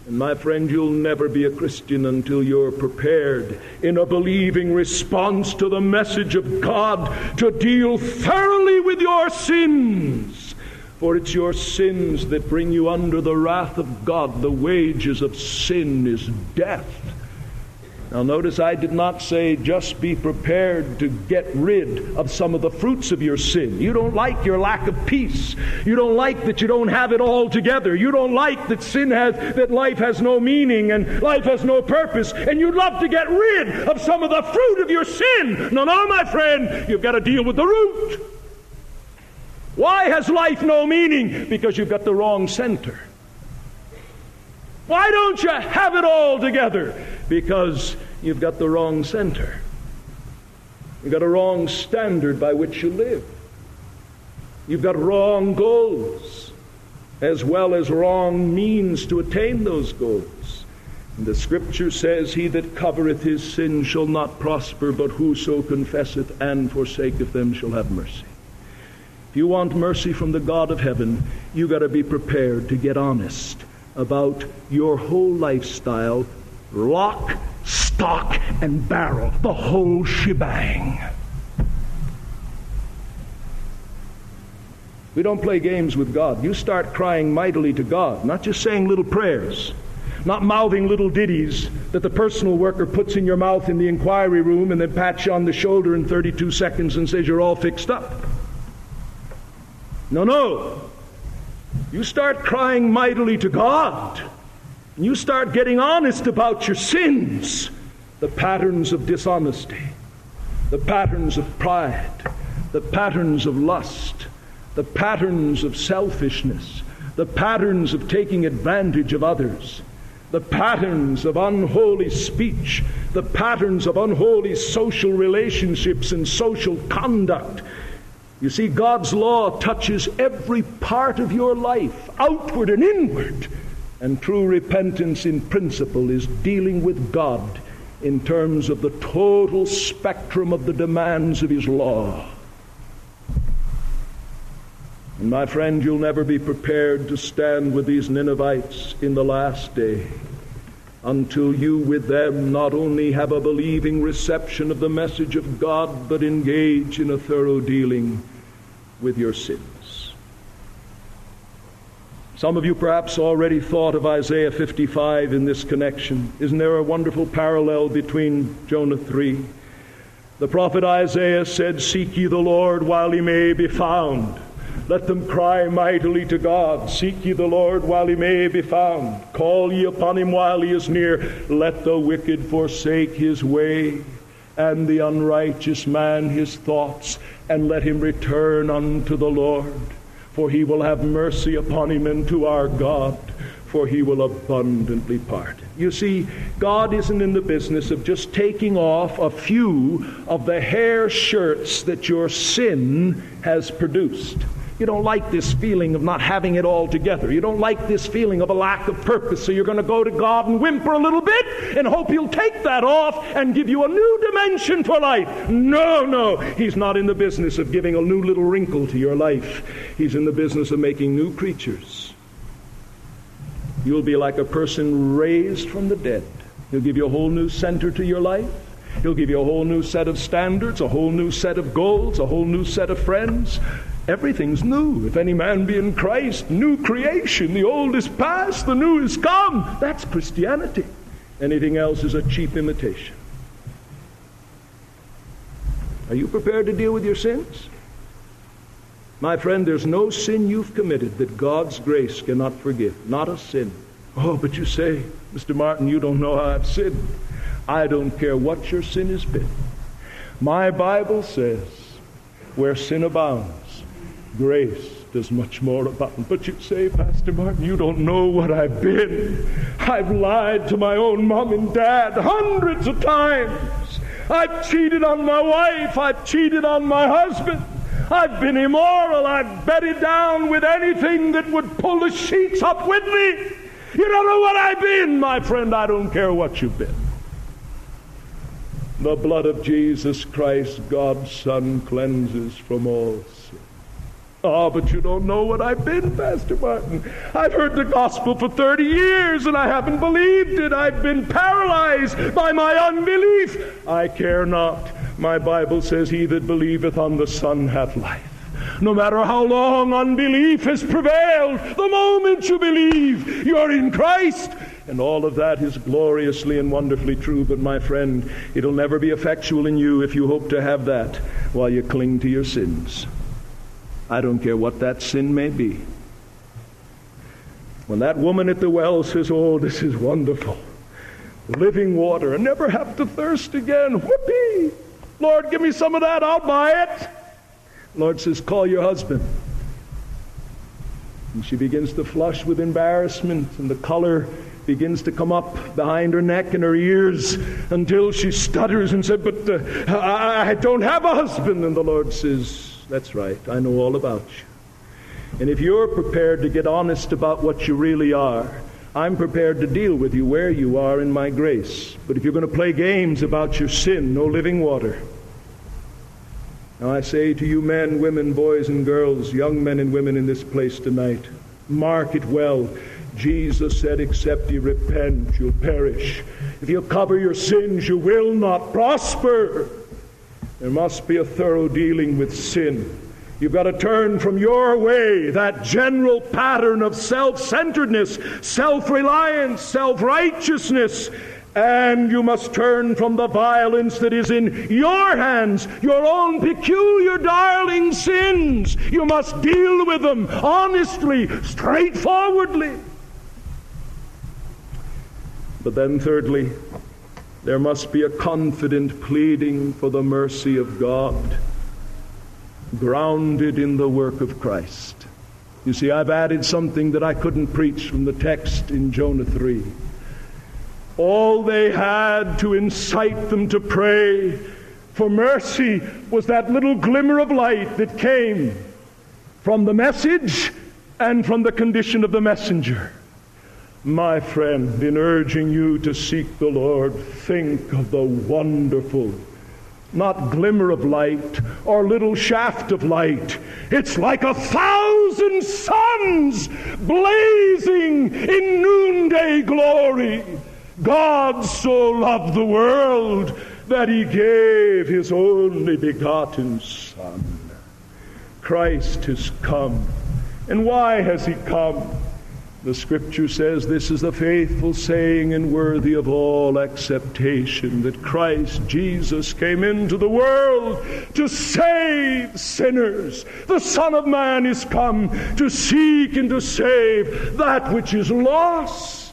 And my friend, you'll never be a Christian until you're prepared in a believing response to the message of God to deal thoroughly with your sins for it's your sins that bring you under the wrath of God. The wages of sin is death. Now, notice I did not say just be prepared to get rid of some of the fruits of your sin. You don't like your lack of peace. You don't like that you don't have it all together. You don't like that sin has, that life has no meaning and life has no purpose. And you'd love to get rid of some of the fruit of your sin. No, no, my friend, you've got to deal with the root. Why has life no meaning? Because you've got the wrong center. Why don't you have it all together? Because you've got the wrong center. You've got a wrong standard by which you live. You've got wrong goals, as well as wrong means to attain those goals. And the scripture says, He that covereth his sin shall not prosper, but whoso confesseth and forsaketh them shall have mercy. If you want mercy from the God of heaven, you got to be prepared to get honest about your whole lifestyle, lock, stock, and barrel, the whole shebang. We don't play games with God. You start crying mightily to God, not just saying little prayers, not mouthing little ditties that the personal worker puts in your mouth in the inquiry room and then pats you on the shoulder in 32 seconds and says you're all fixed up. No, no. You start crying mightily to God. And you start getting honest about your sins, the patterns of dishonesty, the patterns of pride, the patterns of lust, the patterns of selfishness, the patterns of taking advantage of others, the patterns of unholy speech, the patterns of unholy social relationships and social conduct you see, God's law touches every part of your life, outward and inward. And true repentance in principle is dealing with God in terms of the total spectrum of the demands of His law. And my friend, you'll never be prepared to stand with these Ninevites in the last day until you with them not only have a believing reception of the message of God, but engage in a thorough dealing with your sins. Some of you perhaps already thought of Isaiah 55 in this connection. Isn't there a wonderful parallel between Jonah 3? The prophet Isaiah said, Seek ye the Lord while he may be found. Let them cry mightily to God. Seek ye the Lord while he may be found. Call ye upon him while he is near. Let the wicked forsake his way, and the unrighteous man his thoughts, and let him return unto the Lord. For he will have mercy upon him and to our God, for he will abundantly pardon. You see, God isn't in the business of just taking off a few of the hair shirts that your sin has produced. You don't like this feeling of not having it all together. You don't like this feeling of a lack of purpose. So you're going to go to God and whimper a little bit and hope He'll take that off and give you a new dimension for life. No, no. He's not in the business of giving a new little wrinkle to your life. He's in the business of making new creatures. You'll be like a person raised from the dead. He'll give you a whole new center to your life. He'll give you a whole new set of standards, a whole new set of goals, a whole new set of friends. Everything's new. If any man be in Christ, new creation. The old is past, the new is come. That's Christianity. Anything else is a cheap imitation. Are you prepared to deal with your sins? My friend, there's no sin you've committed that God's grace cannot forgive. Not a sin. Oh, but you say, Mr. Martin, you don't know how I've sinned. I don't care what your sin has been. My Bible says, where sin abounds, grace does much more abound. But you say, Pastor Martin, you don't know what I've been. I've lied to my own mom and dad hundreds of times. I've cheated on my wife. I've cheated on my husband. I've been immoral. I've bedded down with anything that would pull the sheets up with me. You don't know what I've been, my friend. I don't care what you've been. The blood of Jesus Christ, God's Son, cleanses from all sin. Oh, but you don't know what I've been, Pastor Martin. I've heard the gospel for 30 years and I haven't believed it. I've been paralyzed by my unbelief. I care not. My Bible says, He that believeth on the Son hath life. No matter how long unbelief has prevailed, the moment you believe, you're in Christ. And all of that is gloriously and wonderfully true. But my friend, it'll never be effectual in you if you hope to have that while you cling to your sins. I don't care what that sin may be. When that woman at the well says, Oh, this is wonderful. Living water and never have to thirst again. Whoopee! Lord, give me some of that. I'll buy it. Lord says, Call your husband. And she begins to flush with embarrassment, and the color begins to come up behind her neck and her ears until she stutters and says, But uh, I, I don't have a husband. And the Lord says, that's right. I know all about you. And if you're prepared to get honest about what you really are, I'm prepared to deal with you where you are in my grace. But if you're going to play games about your sin, no living water. Now I say to you men, women, boys, and girls, young men and women in this place tonight, mark it well. Jesus said, Except you repent, you'll perish. If you cover your sins, you will not prosper. There must be a thorough dealing with sin. You've got to turn from your way, that general pattern of self centeredness, self reliance, self righteousness, and you must turn from the violence that is in your hands, your own peculiar darling sins. You must deal with them honestly, straightforwardly. But then, thirdly, there must be a confident pleading for the mercy of God, grounded in the work of Christ. You see, I've added something that I couldn't preach from the text in Jonah 3. All they had to incite them to pray for mercy was that little glimmer of light that came from the message and from the condition of the messenger. My friend, in urging you to seek the Lord, think of the wonderful, not glimmer of light or little shaft of light. It's like a thousand suns blazing in noonday glory. God so loved the world that he gave his only begotten Son. Christ has come. And why has he come? The scripture says this is the faithful saying and worthy of all acceptation that Christ Jesus came into the world to save sinners. The Son of Man is come to seek and to save that which is lost.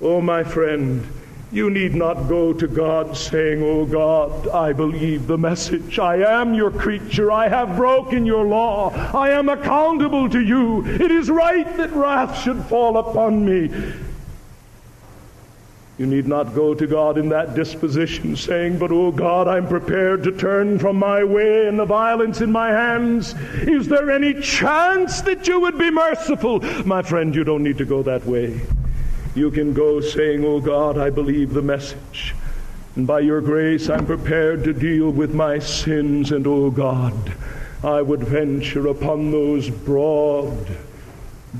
Oh, my friend, you need not go to God saying, Oh God, I believe the message. I am your creature. I have broken your law. I am accountable to you. It is right that wrath should fall upon me. You need not go to God in that disposition, saying, But, oh God, I'm prepared to turn from my way and the violence in my hands. Is there any chance that you would be merciful? My friend, you don't need to go that way. You can go saying, Oh God, I believe the message. And by your grace, I'm prepared to deal with my sins. And oh God, I would venture upon those broad,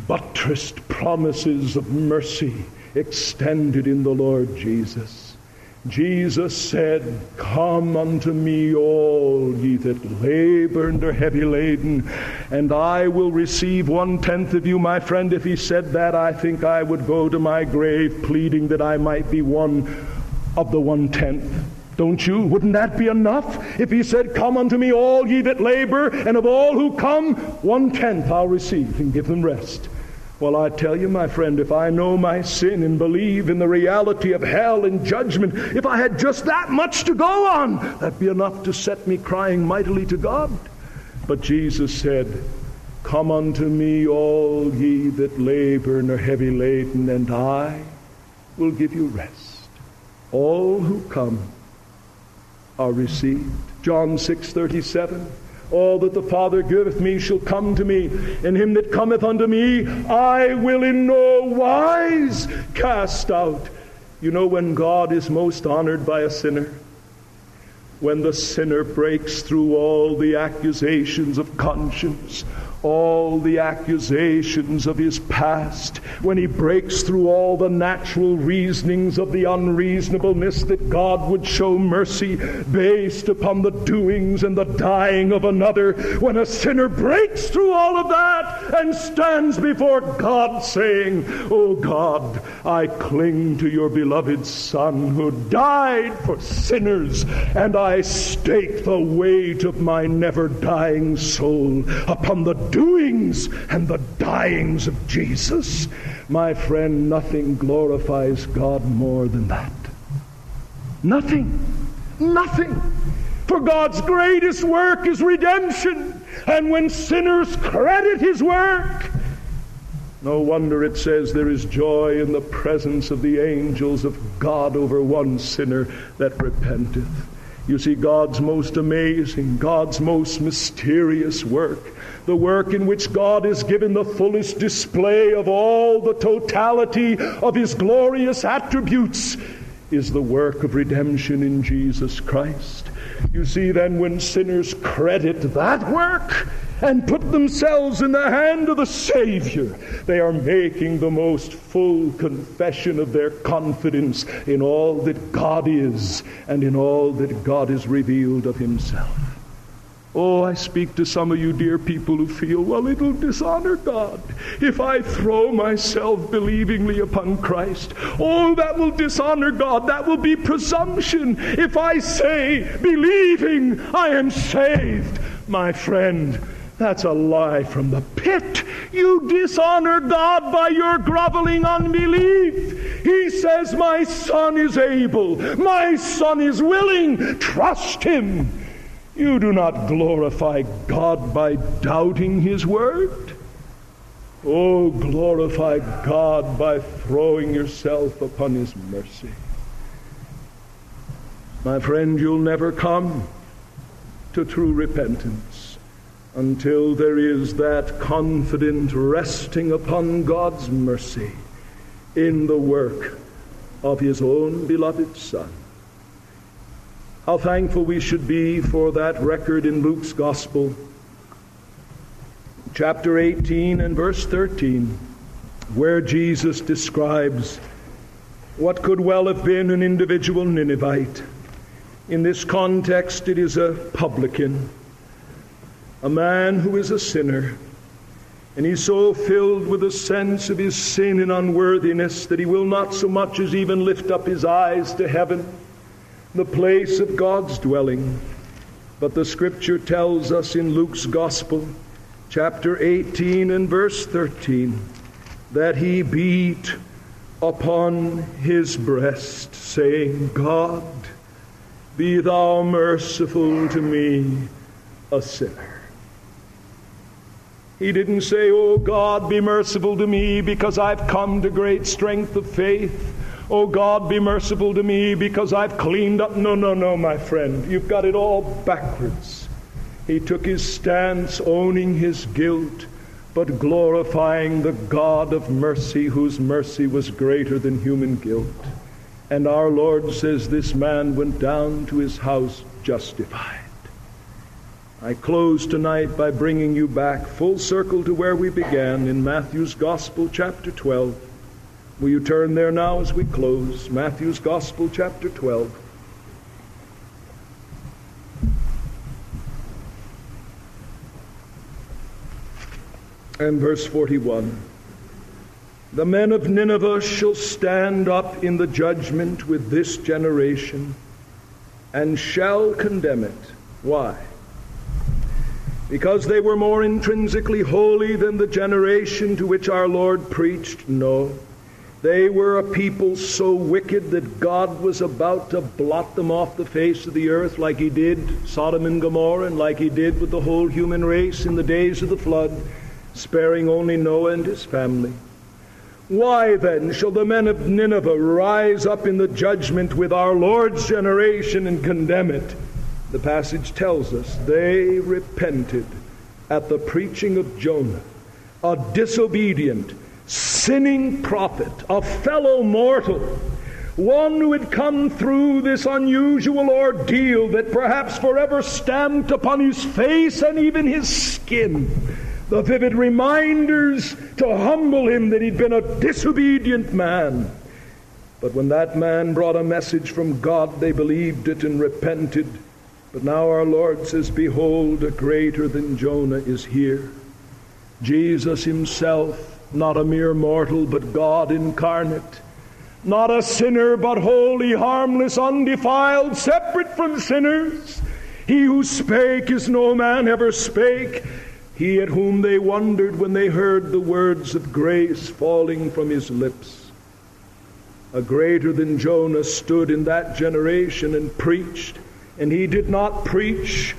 buttressed promises of mercy extended in the Lord Jesus. Jesus said, Come unto me, all ye that labor and are heavy laden, and I will receive one tenth of you. My friend, if he said that, I think I would go to my grave pleading that I might be one of the one tenth. Don't you? Wouldn't that be enough? If he said, Come unto me, all ye that labor, and of all who come, one tenth I'll receive and give them rest. Well, I tell you, my friend, if I know my sin and believe in the reality of hell and judgment, if I had just that much to go on, that'd be enough to set me crying mightily to God. But Jesus said, Come unto me, all ye that labor and are heavy laden, and I will give you rest. All who come are received. John 6 37. All that the Father giveth me shall come to me, and him that cometh unto me I will in no wise cast out. You know when God is most honored by a sinner? When the sinner breaks through all the accusations of conscience, all the accusations of his past, when he breaks through all the natural reasonings of the unreasonableness that God would show mercy based upon the doings and the dying of another, when a sinner breaks through all of that and stands before God saying, Oh God, I cling to your beloved Son who died for sinners, and I stake the weight of my never dying soul upon the doings and the dyings of Jesus. My friend, nothing glorifies God more than that. Nothing. Nothing. For God's greatest work is redemption. And when sinners credit his work, no wonder it says there is joy in the presence of the angels of God over one sinner that repenteth. You see, God's most amazing, God's most mysterious work, the work in which God is given the fullest display of all the totality of His glorious attributes, is the work of redemption in Jesus Christ. You see, then, when sinners credit that work, and put themselves in the hand of the Savior, they are making the most full confession of their confidence in all that God is and in all that God has revealed of Himself. Oh, I speak to some of you dear people who feel, well, it'll dishonor God if I throw myself believingly upon Christ. Oh, that will dishonor God. That will be presumption if I say, believing I am saved. My friend, that's a lie from the pit. You dishonor God by your groveling unbelief. He says, My son is able, my son is willing. Trust him. You do not glorify God by doubting his word. Oh, glorify God by throwing yourself upon his mercy. My friend, you'll never come to true repentance until there is that confident resting upon God's mercy in the work of his own beloved Son. How thankful we should be for that record in Luke's Gospel, chapter 18 and verse 13, where Jesus describes what could well have been an individual Ninevite. In this context, it is a publican, a man who is a sinner and he's so filled with a sense of his sin and unworthiness that he will not so much as even lift up his eyes to heaven, the place of God's dwelling. But the scripture tells us in Luke's Gospel, chapter 18 and verse 13, that he beat upon his breast, saying, God, be thou merciful to me, a sinner. He didn't say, Oh God, be merciful to me because I've come to great strength of faith. Oh God, be merciful to me because I've cleaned up. No, no, no, my friend. You've got it all backwards. He took his stance owning his guilt, but glorifying the God of mercy, whose mercy was greater than human guilt. And our Lord says this man went down to his house justified. I close tonight by bringing you back full circle to where we began in Matthew's Gospel, chapter 12. Will you turn there now as we close? Matthew's Gospel, chapter 12. And verse 41. The men of Nineveh shall stand up in the judgment with this generation and shall condemn it. Why? Because they were more intrinsically holy than the generation to which our Lord preached? No. They were a people so wicked that God was about to blot them off the face of the earth like he did Sodom and Gomorrah and like he did with the whole human race in the days of the flood, sparing only Noah and his family. Why then shall the men of Nineveh rise up in the judgment with our Lord's generation and condemn it? The passage tells us they repented at the preaching of Jonah, a disobedient, sinning prophet, a fellow mortal, one who had come through this unusual ordeal that perhaps forever stamped upon his face and even his skin the vivid reminders to humble him that he'd been a disobedient man. But when that man brought a message from God, they believed it and repented but now our Lord says, Behold, a greater than Jonah is here. Jesus himself, not a mere mortal, but God incarnate. Not a sinner, but holy, harmless, undefiled, separate from sinners. He who spake as no man ever spake. He at whom they wondered when they heard the words of grace falling from his lips. A greater than Jonah stood in that generation and preached and he did not preach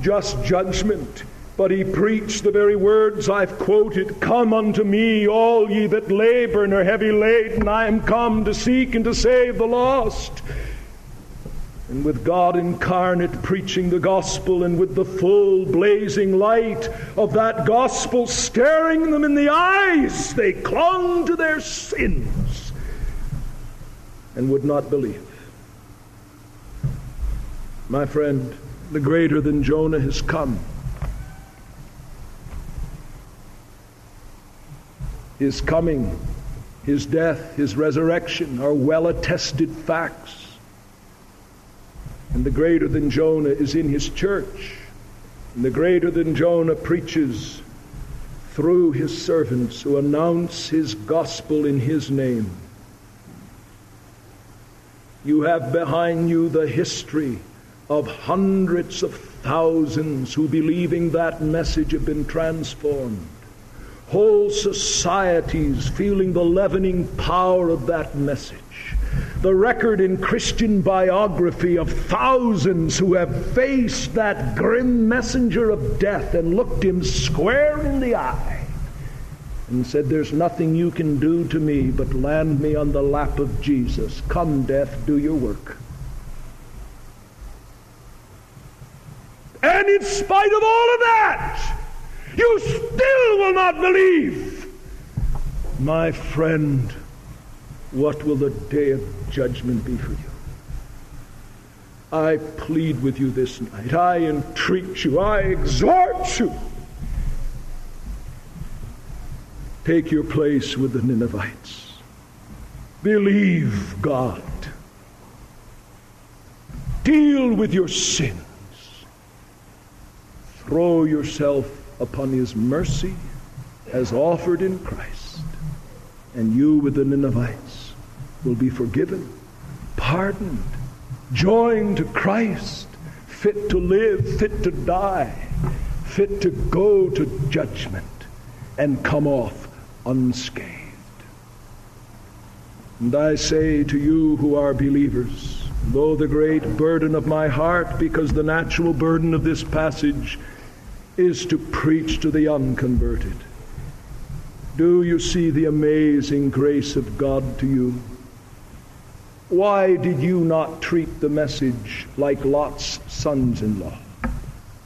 just judgment, but he preached the very words I've quoted Come unto me, all ye that labor and are heavy laden, I am come to seek and to save the lost. And with God incarnate preaching the gospel, and with the full blazing light of that gospel staring them in the eyes, they clung to their sins and would not believe. My friend, the greater than Jonah has come. His coming, his death, his resurrection are well attested facts. And the greater than Jonah is in his church. And the greater than Jonah preaches through his servants who announce his gospel in his name. You have behind you the history of hundreds of thousands who, believing that message, have been transformed. Whole societies feeling the leavening power of that message. The record in Christian biography of thousands who have faced that grim messenger of death and looked him square in the eye and said, There's nothing you can do to me but land me on the lap of Jesus. Come, death, do your work. And in spite of all of that, you still will not believe. My friend, what will the day of judgment be for you? I plead with you this night. I entreat you. I exhort you. Take your place with the Ninevites. Believe God. Deal with your sins. Throw yourself upon His mercy as offered in Christ, and you with the Ninevites will be forgiven, pardoned, joined to Christ, fit to live, fit to die, fit to go to judgment and come off unscathed. And I say to you who are believers, though the great burden of my heart, because the natural burden of this passage is to preach to the unconverted. Do you see the amazing grace of God to you? Why did you not treat the message like Lot's sons in law?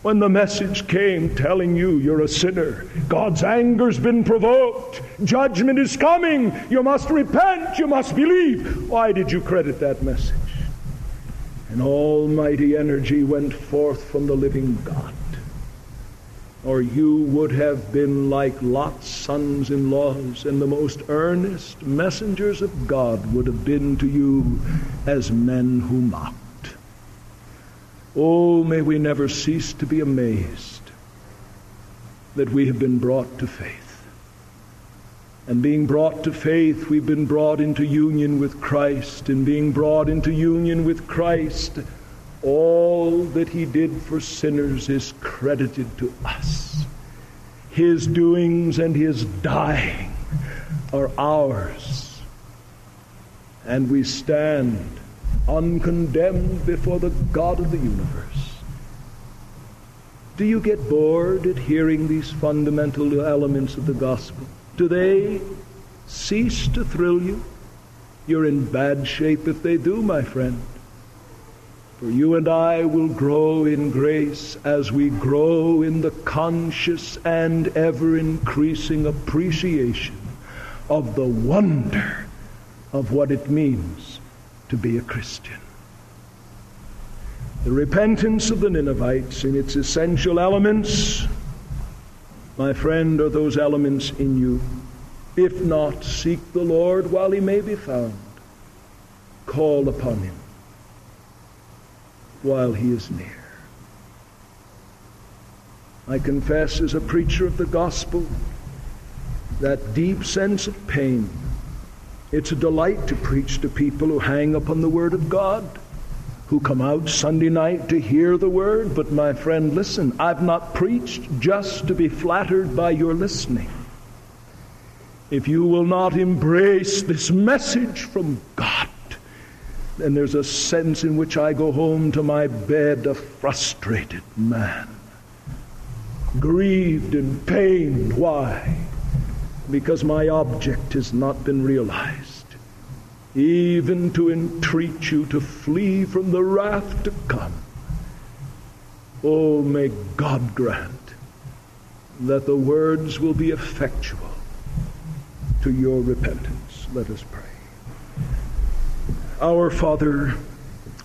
When the message came telling you you're a sinner, God's anger's been provoked, judgment is coming, you must repent, you must believe. Why did you credit that message? An almighty energy went forth from the living God. Or you would have been like Lot's sons in laws, and the most earnest messengers of God would have been to you as men who mocked. Oh, may we never cease to be amazed that we have been brought to faith. And being brought to faith, we've been brought into union with Christ. And being brought into union with Christ, all that he did for sinners is credited to us. His doings and his dying are ours. And we stand uncondemned before the God of the universe. Do you get bored at hearing these fundamental elements of the gospel? Do they cease to thrill you? You're in bad shape if they do, my friend. For you and I will grow in grace as we grow in the conscious and ever increasing appreciation of the wonder of what it means to be a Christian. The repentance of the Ninevites in its essential elements my friend, are those elements in you? If not, seek the Lord while he may be found. Call upon him while he is near. I confess as a preacher of the gospel that deep sense of pain. It's a delight to preach to people who hang upon the Word of God who come out Sunday night to hear the word, but my friend, listen, I've not preached just to be flattered by your listening. If you will not embrace this message from God, then there's a sense in which I go home to my bed a frustrated man, grieved and pained. Why? Because my object has not been realized even to entreat you to flee from the wrath to come. Oh, may God grant that the words will be effectual to your repentance. Let us pray. Our Father,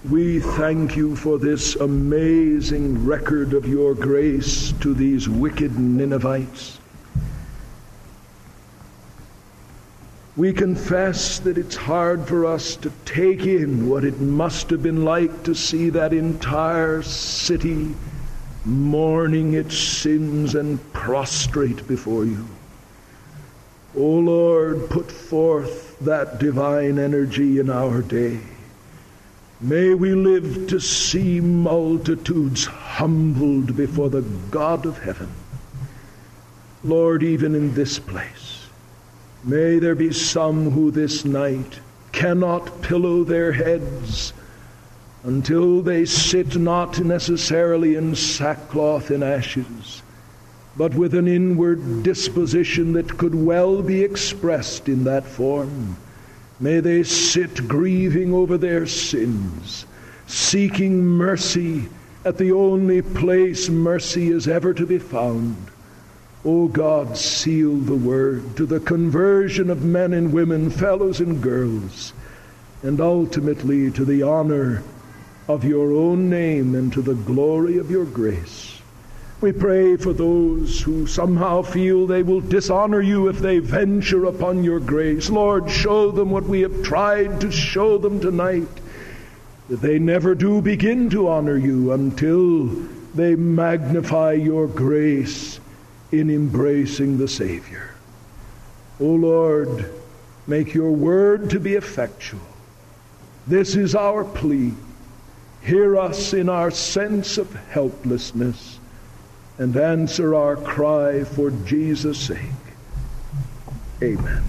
we thank you for this amazing record of your grace to these wicked Ninevites. We confess that it's hard for us to take in what it must have been like to see that entire city mourning its sins and prostrate before you. O Lord, put forth that divine energy in our day. May we live to see multitudes humbled before the God of heaven. Lord, even in this place, May there be some who this night cannot pillow their heads until they sit not necessarily in sackcloth and ashes, but with an inward disposition that could well be expressed in that form. May they sit grieving over their sins, seeking mercy at the only place mercy is ever to be found O God, seal the word to the conversion of men and women, fellows and girls, and ultimately to the honor of your own name and to the glory of your grace. We pray for those who somehow feel they will dishonor you if they venture upon your grace. Lord, show them what we have tried to show them tonight, that they never do begin to honor you until they magnify your grace in embracing the Savior. O Lord, make your word to be effectual. This is our plea. Hear us in our sense of helplessness and answer our cry for Jesus' sake. Amen.